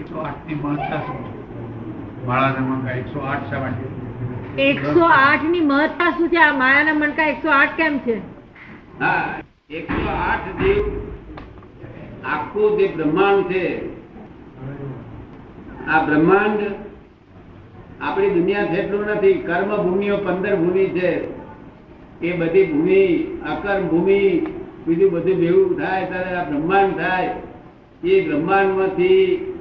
એકસો આઠની મહત્તા શું માળાના મંગા એકસો આઠ શા માટે? એકસો આઠની મહત્તા શું છે? આ માયાના મણકા એકસો આઠ કેમ છે? હા એકસો આઠ જીવ આખું જે બ્રહ્માંડ છે આ બ્રહ્માંડ આપણી દુનિયા જેટલું નથી કર્મ ભૂમિઓ પંદર ભૂમિ છે. એ બધી ભૂમિ અકર્મ ભૂમિ બીજું બધું ભેગું થાય ત્યારે આ બ્રહ્માંડ થાય. એ બ્રહ્માંડમાંથી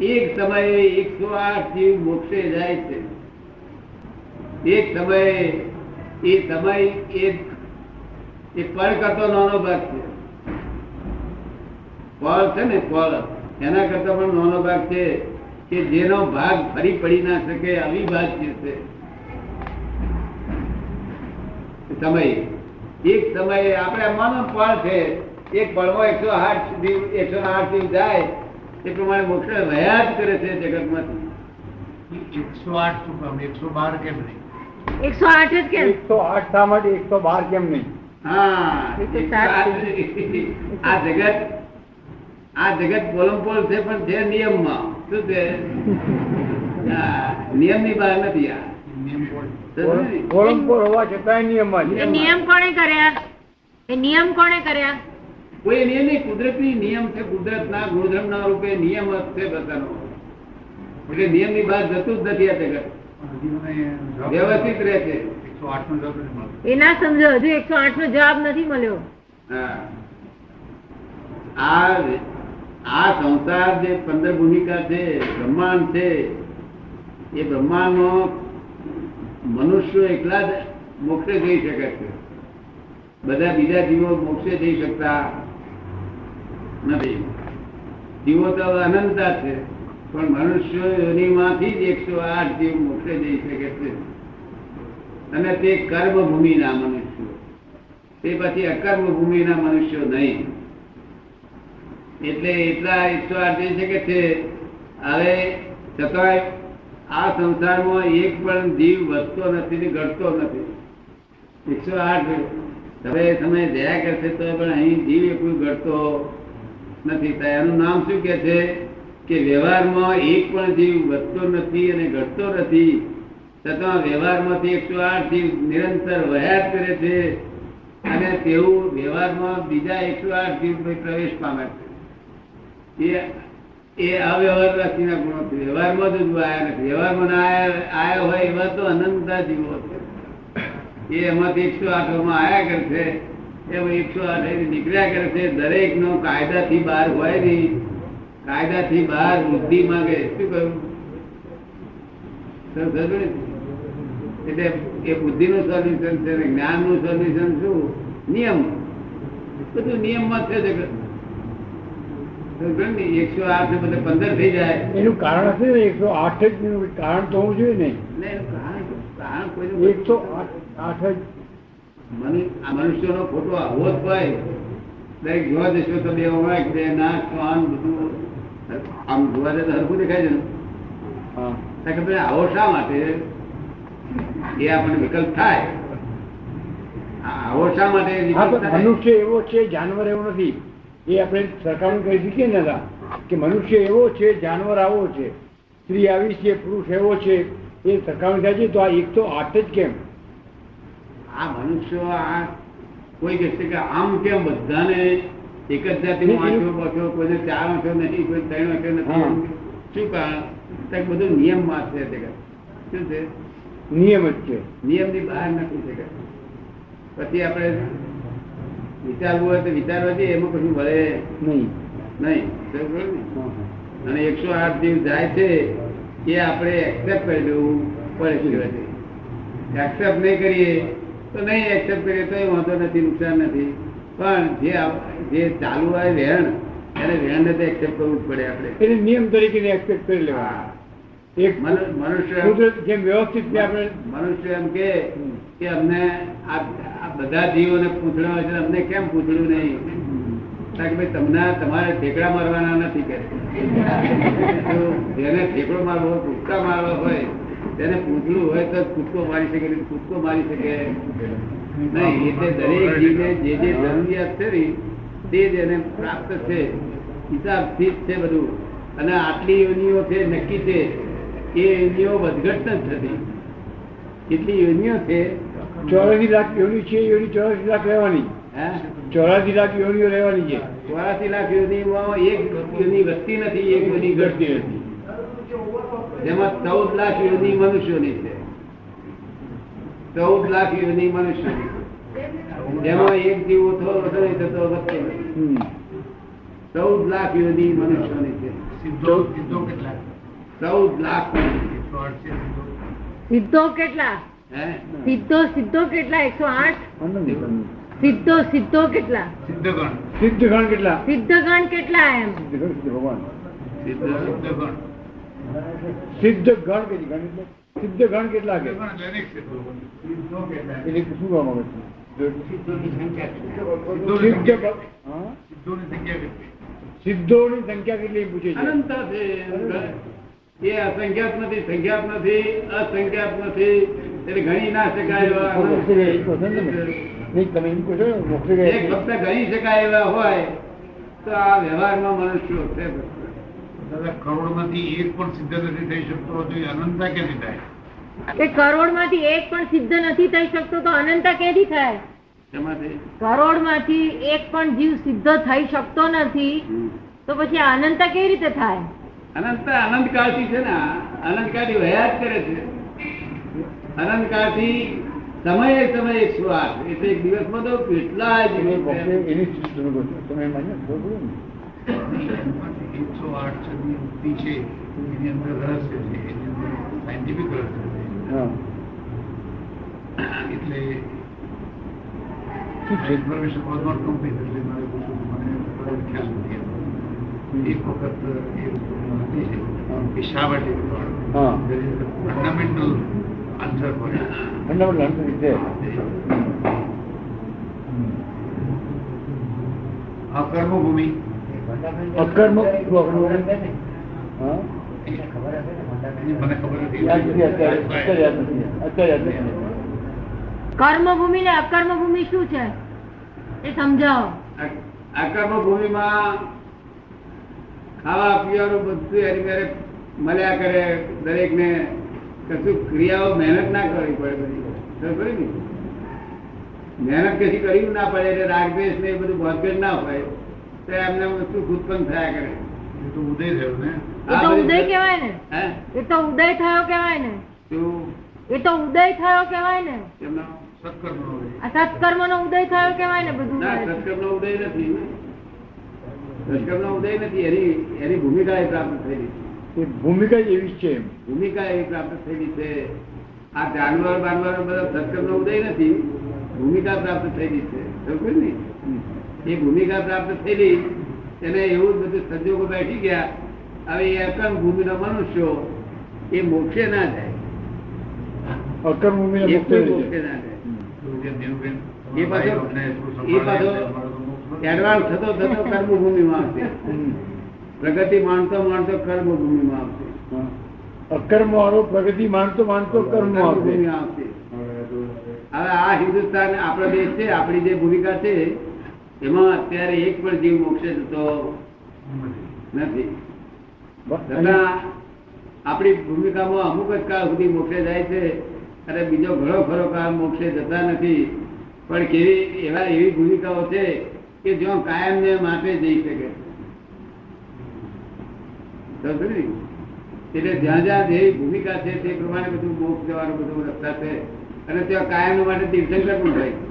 એક સમયે એકસો આઠ જીવ મોક્ષે જાય છે. એક સમયે, એ સમય એ પળ કરતો નાનો ભાગ છે. પળ છે ને પળ, એના કરતા પણ નાનો ભાગ છે કે જેનો ભાગ ફરી પડી ના શકે આવી ભાગ છે સમય, એક સમયે આપણે માનો પળ છે, એક પળમાં એકસો આઠ સુધી, એકસો આઠ સુધી જાય એ પ્રમાણે મોક્ષ રહ્યા જ કરે છે જગતમાંથી. એકસો આઠ શું કામ? એકસો બાર કેમ નહીં? એકસો આઠ જ કેમ? એકસો આઠ શા માટે એકસો બાર કેમ નહીં? તો. આ જગત આ જગત પોલમપોલ છે પણ છે નિયમમાં. શું છે? નિયમની બહાર નથી આ. નિયમ સમજ્યો હોવા છતાં એ નિયમ કોણે કર્યા? એ નિયમ કોણે કર્યા? કોઈ નિયમ નહીં કુદરતી નિયમ છે કુદરત ના ગુણધર્મ ના રૂપે નિયમ જ છે બધાનો. એટલે નિયમની બહાર જતું જ નથી આ જગત. વ્યવસ્થિત રહે છે. એ ના સમજો હજુ એકસો આઠ નો જવાબ નથી મળ્યો. આ આ સંસાર જે પંદર ભૂમિકા છે બ્રહ્માંડ છે એ બ્રહ્માંડ નો મનુષ્ય એકલા જ મોક્ષે જઈ શકે છે. બધા બીજા જીવો મોક્ષે જઈ શકતા. નથી. જીવો તો અનંતા છે, પણ મનુષ્યોમાંથી જ એકસો આઠ જીવ મોક્ષે જઈ શકે છે. અને તે કર્મ ભૂમિના મનુષ્યો. તે પછી અકર્મ ભૂમિના મનુષ્યો નહીં. એટલે એટલા એકસો આઠ જઈ શકે છે. હવે છતાંય આ સંસારમાં એક પણ જીવ વધતો નથી ને ઘટતો નથી. એકસો આઠ હવે તમે દયા કરશે તો પણ અહીં જીવ એકલું ઘટતો નથી એનું નામ શું કે છે? કે વ્યવહારમાં એક પણ જીવ વધતો નથી અને ઘટતો નથી. છતાં વ્યવહારમાંથી એકસો આઠ જીવ નિરંતર વહ્યા કરે છે અને તેવું વ્યવહારમાં બીજા એકસો આઠ જીવ પ્રવેશ પામે છે. એ એ અવ્યવહાર રાશિના ગુણો વ્યવહારમાં જ આવ્યા નથી. વ્યવહારમાં આયા હોય એવા તો અનંત જીવો છે. એ એમાંથી એકસો આઠમાં આયા કરે છે. નીકળ્યા કરે છે દરેક નો કાયદાથી બહાર હોય નહીં. કાયદાથી બહાર બુદ્ધિ માંગે. શું કહ્યું? એટલે એ બુદ્ધિ નું સોલ્યુશન છે જ્ઞાનનું સોલ્યુશન શું? નિયમ. બધું નિયમમાં છે જગત. એકસો આઠ ને બધે પંદર થઈ જાય. એનું કારણ હશે ને? એકસો આઠ જ કારણ તો હોવું જોઈએ ને. કારણ કારણ એકસો આઠ આઠ જ મનુષ્યનો ફોટો આવો જ હોય દરેક જોવા જશો તો બે હોય બે નાક કાન બધું. આમ જોવા જતા હરખું દેખાય છે ને? આવો શા માટે? એ આપણને વિકલ્પ થાય. આવો શા માટે? મનુષ્ય એવો છે જાનવર એવો નથી. એ આપણે સરકારને કહી શકીએ ને દાદા કે મનુષ્ય એવો છે જાનવર આવો છે. સ્ત્રી આવી છે પુરુષ એવો છે એ સરકારને થાય છે તો આ એક તો આઠ જ કેમ? આ મનુષ્ય આ કોઈ કહેશે કે આમ કેમ બધાને એક જ જાતિનો આંખો બસો કોઈને ચાર આંખો નથી કોઈ ત્રણ આંખો નથી. શું કારણ બધું નિયમમાં છે તે શું છે? નિયમ જ છે. નિયમની બહાર નથી છે પછી આપણે વિચારવું હોય તો વિચારવા જઈએ એમાં કશું મળે નહીં. નહીં. ને? અને એકસો આઠ જીવ જાય છે એ આપણે એક્સેપ્ટ કરી દેવું પડે છે. એક્સેપ્ટ નહીં કરીએ તો નહીં એક્સેપ્ટ કરીએ તો વાંધો નથી નુકસાન નથી. પણ જે જે ચાલુ હોય વેણ એને વેણને તો એક્સેપ્ટ કરવું જ પડે આપણે. એને નિયમ તરીકે એક્સેપ્ટ કરી લેવા. એક મનુષ્ય જેમ વ્યવસ્થિત આપણે મનુષ્ય એમ કે કે અમને આ બધા જીવોને પૂછડા હોય છે અમને કેમ પૂછડું નહીં? કારણ કે ભાઈ તમને તમારે ઠેકડા મારવાના નથી કે. જેને ઠેકડો મારવો કૂદકા મારવા હોય તેને પૂછડું હોય તો કૂદકો મારી શકે કૂદકો મારી શકે. નહીં એટલે દરેક જીવને જે જે જરૂરિયાત છે ને તે જ એને પ્રાપ્ત છે. હિસાબથી જ છે બધું. અને આટલી યોનિઓ છે નક્કી છે એ યોનિઓ વધઘટ નથી. થતી કેટલી યોનિઓ છે? ચોરાસી લાખ યોની છે યોની ચોરાસી લાખ રહેવાની. હે? ચોરાસી લાખ યોનીઓ રહેવાની છે. ચોરાસી લાખ યોનિમાં એક યોની વધતી નથી એક યોની ઘટતી નથી. જેમાં ચૌદ લાખ યોની મનુષ્યોની છે. ચૌદ લાખ યોની મનુષ્યોની જેમાં એક જીવ ઓછો વધો નહીં થતો વધતો ચૌદ લાખ યોની મનુષ્યોની છે. સીધો સીધો કેટલા? ચૌદ લાખ. સીધો સિદ્ધો. કેટલા? હે? સિદ્ધો સિદ્ધો કેટલા? એકસો આઠ? આનંદ. સિદ્ધો સિદ્ધો કેટલા? સિદ્ધગણ. સિદ્ધગણ કેટલા? સિદ્ધગણ કેટલા એમ? સિદ્ધ ભગવાન સિદ્ધગણ. સિદ્ધ ગણ કેટલી? ગણ સિદ્ધ ગણ કેટલા કે? એટલે અનેક સિદ્ધો સિદ્ધો કેટલા એટલે શું કહેવા માંગે છે? સિદ્ધોની સંખ્યા કેટલી? સિદ્ધ સિદ્ધોની ગ- સંખ્યા હા? સિદ્ધોની સંખ્યા કેટલી સિદ્ધોની સંખ્યા કેટલી એ પૂછે છે? અનંત છે. એ અસંખ્યાત નથી સંખ્યાત નથી અસંખ્યાત નથી. એટલે ગણી ના શકાય એવા તમે એમ કહો છો. ફક્ત ગણી શકાય એવા હોય તો આ વ્યવહારમાં મનુષ્ય છે. દાદા કરોડમાંથી એક પણ સિદ્ધ નથી થઈ શકતો તો એ અનંતતા ક્યાંથી થાય? કે કરોડમાંથી એક પણ સિદ્ધ નથી થઈ શકતો તો અનંતા કેદી થાય? કરોડમાંથી એક પણ જીવ સિદ્ધ થઈ શકતો નથી તો પછી આ કેવી રીતે થાય? અનંત અનંતકાળથી છે ને. અનંતકાળથી વયા જ કરે છે. અનંતકાળથી સમયે સમયે એકસો એટલે એક દિવસમાં તો કેટલા જ. એની એકસો આઠ છની ઉક્તિ છે એની અંદર રહસ્ય છે એની અંદર સાયન્ટિફિક રહસ્ય છે એટલે ઇન્ફોર્મેશન આન્સર હોય આ કર્મભૂમિ અકર્મ અકર્મ ને? અકર્મભૂમિ શું છે? એ સમજાવો. આ કર્મભૂમિમાં ખાવા પીવાનું બધું એની મેરે મળ્યા કરે. દરેક ને કશું ક્રિયાઓ મહેનત ના કરવી પડે બધી? મહેનત કશી કરવી ના પડે એટલે રાગદેશ ને એ બધું ભોગભેદ ના હોય. એમને સુખ ઉત્પન્ન થયા કરે. એ તો ઉદય થયો ને. એ તો ઉદય કહેવાય ને. એ તો ઉદય થયો કહેવાય ને. એ તો ઉદય થયો કહેવાય ને. એમનો? સત્કર્મનો ઉદય. આ સત્કર્મ નો ઉદય થયો કહેવાય ને બધું ના સત્કર્મનો ઉદય નથી સત્કર્મનો ઉદય નથી એની એની ભૂમિકા એ પ્રાપ્ત થયેલી છે. ભૂમિકા એવી છે ભૂમિકા એવી પ્રાપ્ત થયેલી છે. આ જાનવર બાનવર બધા સત્કર્મનો ઉદય નથી ભૂમિકા પ્રાપ્ત થયેલી છે. સમજ્યું ને? હમ. એ ભૂમિકા પ્રાપ્ત થયેલી એને એવું બધું સંજોગો બેઠી ગયા હવે એ અકર્મ ભૂમિના મનુષ્યો એ મોક્ષે ના જાય. અકર્મ રહે મોક્ષે ના જાય. એ પાછો એ પાછો. એડવાન્સ થતો થતો કર્મભૂમિમાં આવશે. પ્રગતિ માણતો માણતો કર્મભૂમિમાં આવશે. અકર્મ વાળો પ્રગતિ માનતો માનતો કર્મ ભૂમિ માં આવશે. હવે આ હિન્દુસ્તાન આપણો દેશ છે આપણી જે ભૂમિકા છે એમાં અત્યારે એક પણ જીવ મોક્ષે જતો નથી. આપણી ભૂમિકામાં અમુક જ કાળ સુધી મોક્ષે જાય છે અને બીજો ઘણો ખરો કાળ મોક્ષે જતા નથી. પણ કેવી એવા એવી ભૂમિકાઓ છે કે જો કાયમ ને માટે જઈ શકે એટલે જ્યાં જ્યાં જે ભૂમિકા છે તે પ્રમાણે બધું મોક્ષ જવાનું બધું રસ્તા છે અને ત્યાં કાયમ માટે તીર્થંકર પણ થાય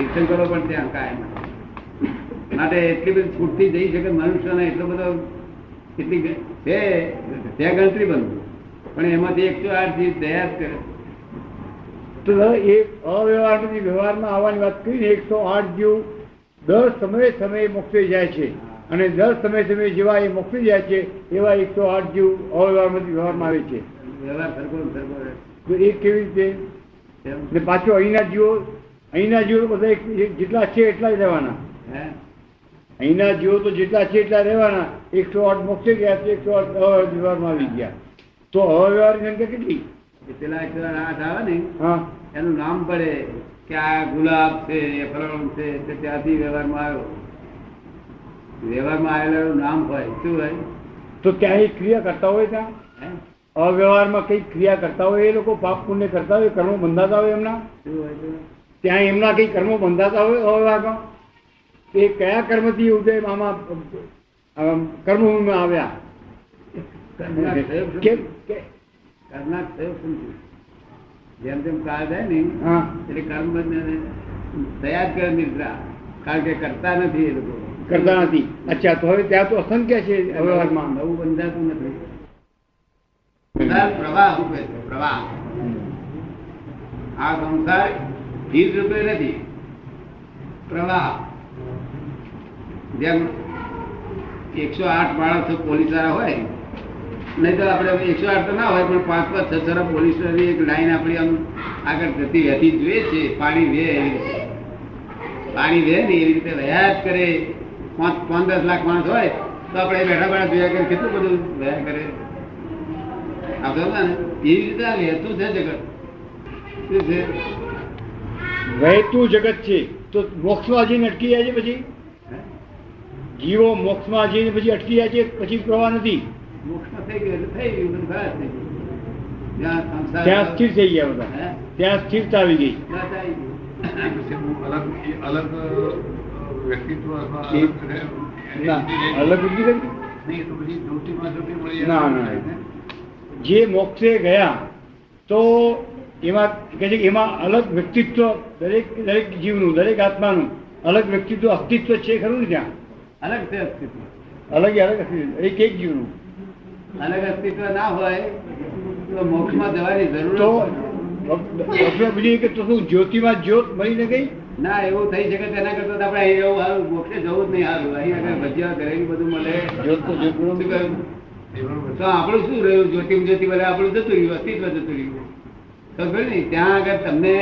તીર્થંકરો પણ ત્યાં કાયમ માટે એટલી બધી છૂટથી જઈ શકે મનુષ્યને એટલો બધો કેટલી છે ત્યાં ગણતરી બંધ. પણ એમાંથી એકસો આઠ જીવ દયા જ કરે. તો એ અવ્યવહારમાંથી વ્યવહારમાં આવવાની વાત કરીને એકસો આઠ જીવ દર સમયે સમયે મોકલી જાય છે. અને દર સમય સમયે જેવા એ મોકલી જાય છે એવા એકસો આઠ જીવ અવ્યવહારમાંથી વ્યવહારમાં આવે છે. વ્યવહાર સરખો સરખો તો એ કેવી રીતે? પાછો અહીંના જીવો અહીંના જીવો બધા જેટલા છે એટલા જ રહેવાના. હે? અહીંના જીવો તો જેટલા છે એટલા રહેવાના. એકસો આઠ મોક્ષે ગયા છે એકસો આઠ અવ્યવહારમાં આવી ગયા. તો અવ્યવહારની સંખ્યા કેટલી? પેલા એકસો આઠ આવે ને હા. એનું નામ પડે કે આ ગુલાબ છે એ છે તે ત્યાંથી વ્યવહારમાં આવ્યો. વ્યવહારમાં આવેલાનું નામ હોય શું હોય? તો ત્યાં એ ક્રિયા કરતા હોય ત્યાં? અવ્યવહારમાં કઈ ક્રિયા કરતા હોય એ લોકો પાપ પુણ્ય કરતા હોય કર્મ બંધાતા હોય એમના? શું હોય? ત્યાં એમના કઈ કર્મો બંધાતા હોય અવ્યવહારમાં એ કયા કર્મથી ઉદય મામા કર્મભૂમિમાં આવ્યા? શું? જેમ જેમ કાળ જાય ને એટલે કર્મ તૈયાર કરે નિદ્રા. કારણ કે કરતા નથી એ લોકો. કરતા નથી. અચ્છા તો હવે ત્યાં તો અસંખ્ય છે અવ્યવહારમાં નવું બંધાતું નથી. પ્રવાહ રૂપે પ્રવાહ. આ સંસાર ધીર રૂપે નથી. પ્રવાહ. જેમ એકસો આઠ માણસો પોલીસવાળા હોય નહીં તો આપણે એકસો આઠ તો ના હોય, પણ પાંચ પાંચ છ છ પોલીસ એક લાઈન આપણી આમ આગળ જતી વહેતી જોઈએ છે, પાણી વે એવી રીતે. પાણી વે ને એવી રીતે વહ્યા જ કરે. પાંચ પાંચ દસ લાખ માણસ હોય, તો આપણે બેઠા બેઠા જોયા કરે કેટલું બધું વહ્યા કરે. આપણે એવી રીતે વહેતું છે જગત. શું છે? વહેતું જગત છે તો મોક્ષમાં જઈને અટકી જાય છે પછી હે? જીવો મોક્ષમાં જઈને પછી અટકી જાય છે પછી પ્રવાહ નથી મોક્ષમાં થઈ ગયું એટલે થઈ ગયું બધું ખરાબ થઈ ગયું જ્યાં સંસાર ત્યાં સ્થિર થઈ ગયા બધા હે? ત્યાં સ્થિરતા આવી ગઈ બસ આવી ગયું. પછી હું અલગ એ અલગ અ, વ્યક્તિત્વ અથવા એ- અલગ રહે- ના અલગ બુદ્ધિ કરી નહીં તો પછી જ્યોતિમાં જ્યોતિ મળી ના, જાય. ના. જે મોક્ષે ગયા તો એમાં કે છે એમાં અલગ વ્યક્તિત્વ દરેક દરેક જીવનું દરેક આત્માનું અલગ વ્યક્તિત્વ અસ્તિત્વ છે ખરું ને ત્યાં? અલગ છે અસ્તિત્વ. અલગ અલગ અસ્તિત્વ એક એક જીવનું. અલગ અસ્તિત્વ ના હોય તો મોક્ષમાં જવાની જરૂર તો બીજી કે તો શું જ્યોતિમાં જ્યોત મળીને ગઈ? ના એવું થઈ શકે તેના કરતા તો આપણે એવું મોક્ષે જવું જ નહીં સારું અહીં આગળ ભજીયા ઘરેલું બધું મળે. જ્યોત તો જ્યોત તો આપણું શું રહ્યું? જ્યોતિમ જ્યોતિ મળે આપણું જતું રહ્યું અસ્તિત્વ જતું રહ્યું. તો ખબર ને ત્યાં આગળ તમને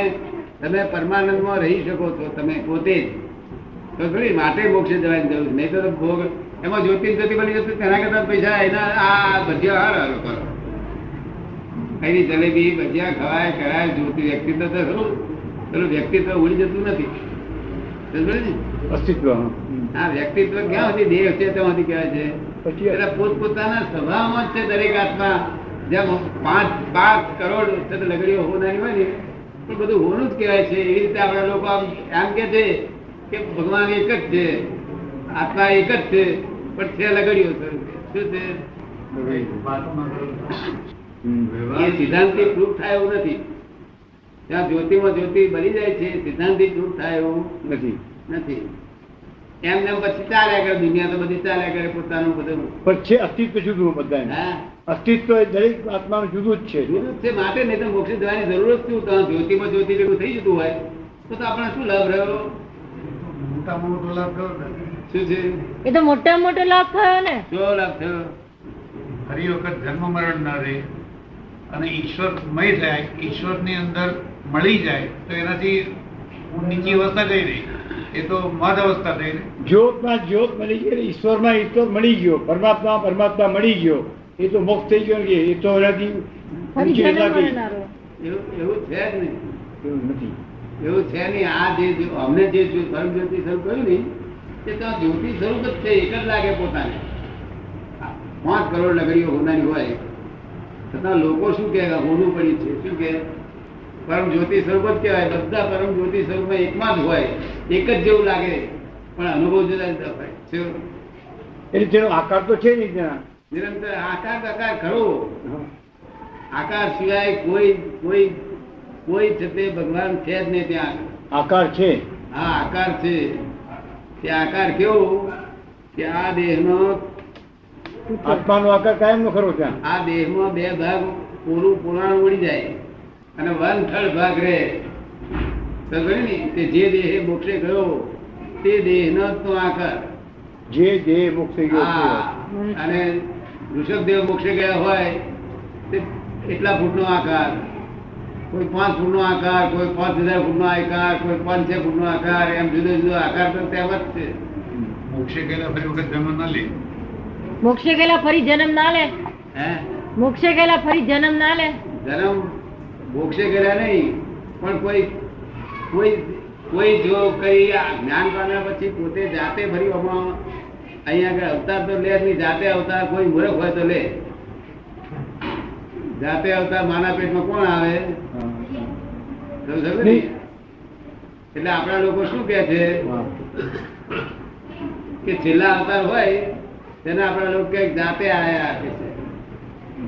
તમે પરમાનંદમાં રહી શકો છો તમે પોતે જ. તો ખબર માટે મોક્ષે જવાની જરૂર નહીં તો ભોગ એમાં જ્યોતિ જ્યોતિ બની જશે તેના કરતા પૈસા એના આ ભજીયા હાર હારો કરો. કઈ જલેબી ભજીયા ખવાય કરાય જ્યોતિ વ્યક્તિત્વ તો ખરું પેલું વ્યક્તિત્વ ઉડી જતું નથી. અસ્તિત્વ આ વ્યક્તિત્વ ક્યાં સુધી દેહ છે તેમાંથી કહેવાય છે. પોતપોતાના સ્વભાવમાં જ છે દરેક આત્મા. જેમ પાંચ પાંચ કરોડ લગડીઓ હોનારી હોય ને એ બધું હોનું જ કહેવાય છે. એવી રીતે આપણા લોકો આમ એમ કે છે કે ભગવાન એક જ છે આત્મા એક જ છે પણ છે લગડીઓ શું છે. એ સિદ્ધાંતથી પ્રૂફ થાય એવું નથી. ત્યાં જ્યોતિમાં જ્યોતિ બની જાય છે સિદ્ધાંતથી પ્રૂફ થાય એવું નથી. નથી. એમ એમ પછી ચાલ્યા કરે દુનિયા તો બધી ચાલ્યા કરે પોતાનું બધું. પણ છે અસ્તિત્વ જુદું બધા હા? અસ્તિત્વ એ દરેક આત્માનું જુદું જ છે. જુદું છે માટે નહીં તો મોક્ષ જવાની જરૂર જ શું? તો જ્યોતિમાં જ્યોતિ જેવું થઈ જતું હોય તો તો આપણે શું લાભ રહ્યો? મોટામાં મોટો લાભ થયો ને શું છે? એ તો મોટા મોટો લાભ થયો ને. શું લાભ થયો? ફરી વખત જન્મ મરણ ના રહે અને ઈશ્વરમય થાય ઈશ્વરની અંદર મળી જાય તો એનાથી નીચી અવસ્થા કઈ રહી? એ તો મદ અવસ્થા થઈ રહી. જ્યોતમાં જ્યોત મળી ગઈ ઈશ્વરમાં ઈશ્વર મળી ગયો પરમાત્મા પરમાત્મા મળી ગયો. એ તો મોક્ષ થઈ ગયો એ તો એનાથી. એવું છે જ નહીં. એવું નથી. એવું છે નહીં. આ જે અમને જે જો જ્યોતિ સ્વરૂપ કર્યું ને તે તો જ્યોતિ સ્વરૂપ જ છે એક જ લાગે પોતાને. પાંચ કરોડ નગરીઓ હોનારી હોય છતાં લોકો શું કહે હોનું પડી છે. શું કહે પરમ જ્યોતિ સ્વરૂપ જ કહેવાય. બધા પરમ જ્યોતિ સ્વરૂપમાં એકમાં જ હોય. એક જ જેવું લાગે. પણ અનુભવ જુદા જુદા હોય. એટલે તેનો આકાર તો છે નહીં ત્યાં. નિરંતર આકાર આકાર ખરો આકાર સિવાય કોઈ કોઈ કોઈ છે ભગવાન છે જ નહીં ત્યાં. આકાર છે? હા આકાર છે. તે આકાર કેવો? કે આ દેહનો આત્માનો આકાર કાયમ નો ખરો ત્યાં? આ દેહમાં બે ભાગ પૂરું પુરાણ ઉડી જાય. અને વન થર્ડ ભાગ રહે. તે જે દેહ મોક્ષે ગયો તે દેહનો નો તો આકાર. જે દેહ મોક્ષે ગયો અને ઋષભદેવ મોક્ષે ગયા હોય તે એટલા ફૂટનો આકાર. કોઈ પાંચ ફૂટનો આકાર કોઈ પાંચ હજાર ફૂટનો આકાર કોઈ પાંચ છ ફૂટનો આકાર એમ જુદો જુદો આકાર તો તેમ જ છે. મોક્ષે ગયેલા ફરી વખત જન્મ ન લે. મોક્ષે ગયેલા ફરી જન્મ ના લે. હે? મોક્ષે ગયેલા ફરી જન્મ ના લે. જન્મ મોક્ષે ગયેલા નહીં પણ કોઈ કોઈ કોઈ જો કઈ જ્ઞાન પામ્યા પછી પોતે જાતે ફરી આમાં અહીંયા આગળ અવતાર તો લે નહીં જાતે અવતાર કોઈ મૂર્ખ હોય તો લે. જાતે અવતાર માના પેટમાં કોણ આવે. એટલે આપણા લોકો શું કે છે? કે છેલ્લા અવતાર હોય તેને આપણા લોકો કે જાતે આયા આપે છે.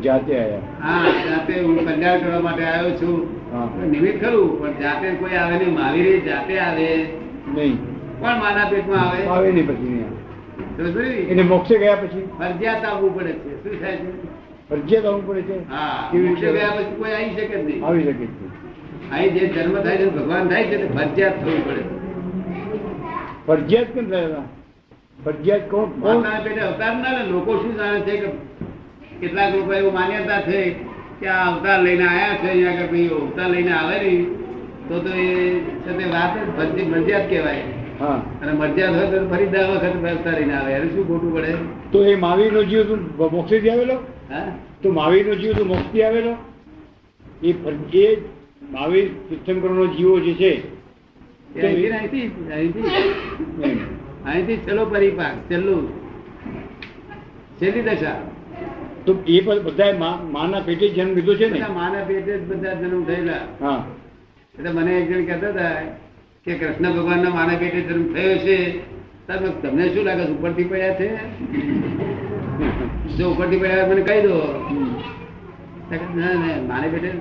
જાતે આયા. હા જાતે હું કલ્યાણ કરવા માટે આવ્યો છું. નિમિત્ત ખરું પણ જાતે કોઈ આવે નહીં મારી જાતે આવે. નહીં. કોણ માના પેટમાં આવે? આવે નહીં પછી નહીં આવે. સમજ પડી? એને મોક્ષે ગયા પછી? ફરજિયાત આવવું પડે છે. શું થાય છે? ફરજિયાત આવવું પડે છે? હા મોક્ષે ગયા પછી કોઈ આવી શકે નહીં. આવી શકે છે અહીં જે જન્મ થાય છે ભગવાન થાય છે ફરજિયાત થવું પડે. ફરજિયાત કેમ થયેલા ફરજિયાત કોણ માતાના પેટે અવતાર ના ને લોકો શું જાણે છે કે કેટલાક લોકો એવું માન્યતા છે કે આ અવતાર લઈને આવ્યા છે અહીંયા આગળ ભાઈ અવતાર લઈને આવે નહીં તો તો એ છે વાત જ ફરજી મરજિયાત કહેવાય. અને મરજિયાત હોય તો ફરી દર વખત અવતાર રહીને આવે. એને શું ખોટું પડે? તો એ મહાવીરનો જીવ તું મોક્ષેથી આવેલો? હા? તો મહાવીરનો જીવ તું મોક્ષથી આવેલો? એ એ મહાવીર તીર્થંકરનો જીવો જે છે ને. અહીંથી છેલ્લો પરિપાક છેલ્લું. છેલ્લી દશા. તો એ પણ બધા માના પેટે જન્મ લીધો છે ને? માના પેટે જ બધા જન્મ થયેલા. હા. એટલે મને એક જણ કહેતા હતા કે કૃષ્ણ ભગવાનના માના પેટે જન્મ થયો છે. તમને શું લાગે છે ઉપરથી પડ્યા છે? જો ઉપરથી પડ્યા મને કહી દો. હમ. તો કે ના ના માને પેટે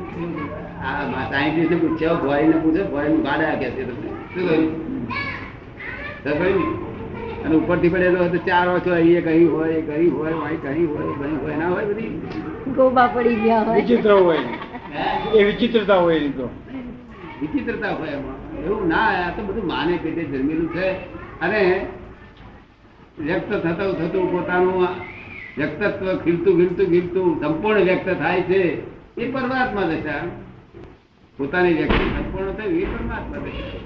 આ સાયન્ટિસ્ટને પૂછ્યા ફોરીને પૂછો ફોરીન ગાડા કે છે તમને. શું કહ્યું? તો કહ્યું ને? અને ઉપરથી પડેલો તો ચાર વર્ષો અહીં એક હોય એક હોય અહીં અહીં હોય અહીં હોય ના હોય બધી. ગોબા પડી ગયા હોય. વિચિત્ર હોય. એ વિચિત્રતા હોય એની તો. વિચિત્રતા હોય એમાં. એવું ના આ તો બધું માને પેટે જન્મેલું છે. અને વ્યક્ત થતું થતું પોતાનું વ્યક્તત્વ ખીલતું ખીલતું ખીલતું સંપૂર્ણ વ્યક્ત થાય છે, એ પરમાત્મા દશા. પોતાની વ્યક્તિ સંપૂર્ણ થયું એ પરમાત્મા દશા.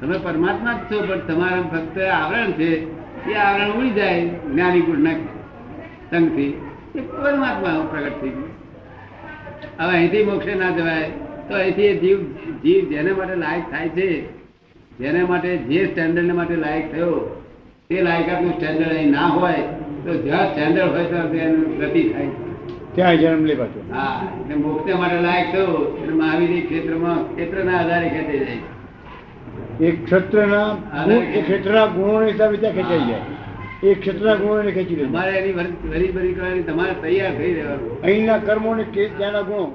તમે પરમાત્મા જ છો, પણ તમારા ફક્ત આવરણ છે. એ આવરણ ઉડી જાય જ્ઞાની ગુણના સંગથી. એ પરમાત્મા પ્રગટ થઈ ગયું. હવે અહીંથી મોક્ષે ના જવાય. તો અહીંથી જીવ જીવ જેને માટે લાયક થાય છે જેને માટે જે સ્ટેન્ડર્ડ માટે લાયક થયો તે લાયકાતનું સ્ટેન્ડર્ડ અહીં ના હોય તો જ્યાં સ્ટેન્ડર્ડ હોય ત્યાં એનું ગતિ થાય ત્યાં જન્મ લે પાછો. હા એટલે મોક્ષને માટે લાયક થયો એટલે મહાવીર ક્ષેત્રમાં ક્ષેત્રના આધારે ખેંચાઈ જાય એ ક્ષત્રના ગુણ ક્ષેત્રના ગુણોને હિસાબે ત્યાં ખેંચાઈ જાય. એ ક્ષેત્રના ગુણોને ખેંચી લે. તમારે એની વરી વરી કરવાની તમારે તૈયાર થઈ રહેવાનું. અહીંના કર્મો ને કે ત્યાંના ગુણો.